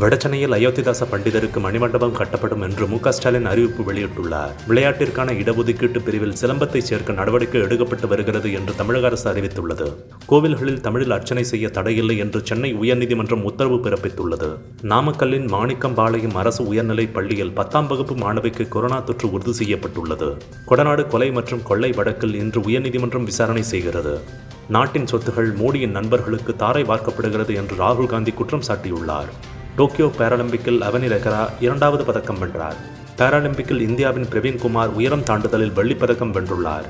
வடசென்னையில் அயோத்திதாச பண்டிதருக்கு மணிமண்டபம் கட்டப்படும் என்று மு ஸ்டாலின் அறிவிப்பு வெளியிட்டுள்ளார். விளையாட்டிற்கான இடஒதுக்கீட்டு பிரிவில் சிலம்பத்தை சேர்க்க நடவடிக்கை எடுக்கப்பட்டு வருகிறது என்று தமிழக அரசு அறிவித்துள்ளது. கோவில்களில் தமிழில் அர்ச்சனை செய்ய தடையில்லை என்று சென்னை உயர்நீதிமன்றம் உத்தரவு பிறப்பித்துள்ளது. நாமக்கல்லின் மாணிக்கம்பாளையம் அரசு உயர்நிலைப் பள்ளியில் பத்தாம் வகுப்பு மாணவிக்கு கொரோனா தொற்று உறுதி செய்யப்பட்டுள்ளது. கொடநாடு கொலை மற்றும் கொள்ளை வழக்கில் இன்று உயர்நீதிமன்றம் விசாரணை செய்கிறது. நாட்டின் சொத்துகள் மோடியின் நண்பர்களுக்கு தாரை வார்க்கப்படுகிறது என்று ராகுல் காந்தி குற்றம் சாட்டியுள்ளார். டோக்கியோ பேராலிம்பிக்கில் அவனி ரெகரா இரண்டாவது பதக்கம் வென்றார். பாராலிம்பிக்கில் இந்தியாவின் பிரவீன்குமார் உயரம் தாண்டுதலில் வெள்ளிப்பதக்கம் வென்றுள்ளார்.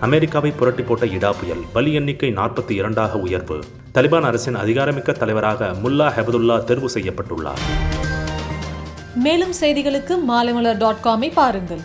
அமெரிக்காவை புரட்டி போட்ட இடா புயல் பலி எண்ணிக்கை நாற்பத்தி இரண்டாக உயர்வு. தலிபான் அரசின் அதிகாரமிக்க தலைவராக முல்லா ஹெபதுல்லா தேர்வு செய்யப்பட்டுள்ளார். மேலும் செய்திகளுக்கு மாலைமலர் டாட் காமை பாருங்கள்.